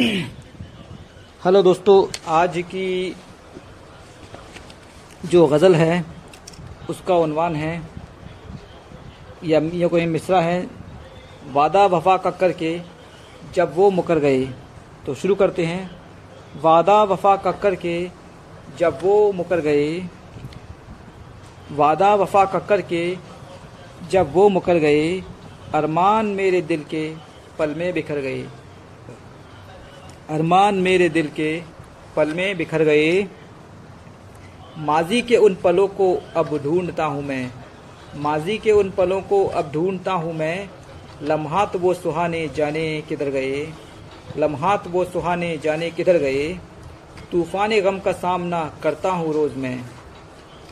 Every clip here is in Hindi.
हेलो दोस्तों, आज की जो गज़ल है, उसका उनवान है, या ये कोई मिसरा है, वादा वफा का करके जब वो मुकर गए तो शुरू करते हैं। वादा वफा का करके जब वो मुकर गए, वादा वफा का करके जब वो मुकर गए, अरमान मेरे दिल के पल में बिखर गए। अरमान मेरे दिल के पल में बिखर गए। माजी के उन पलों को अब ढूंढता हूँ मैं। माजी के उन पलों को अब ढूंढता हूँ मैं। लम्हात वो सुहाने जाने किधर गए। लम्हात वो सुहाने जाने किधर गए। तूफ़ान गम का सामना करता हूँ रोज़ मैं।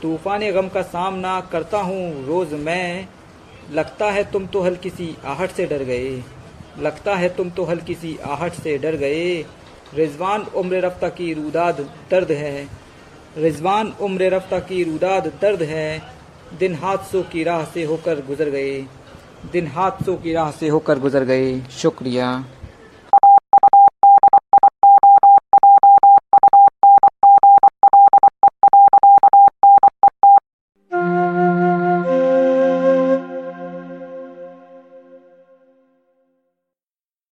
तूफ़ान गम का सामना करता हूँ रोज़ मैं। लगता है तुम तो हल्की सी आहट से डर गए। लगता है तुम तो हल्की सी आहट से डर गए। रिजवान उम्र रफ्ता की रुदाद दर्द है। रिजवान उम्र रफ्ता की रुदाद दर्द है। दिन हादसों की राह से होकर गुजर गए। दिन हादसों की राह से होकर गुजर गए। शुक्रिया।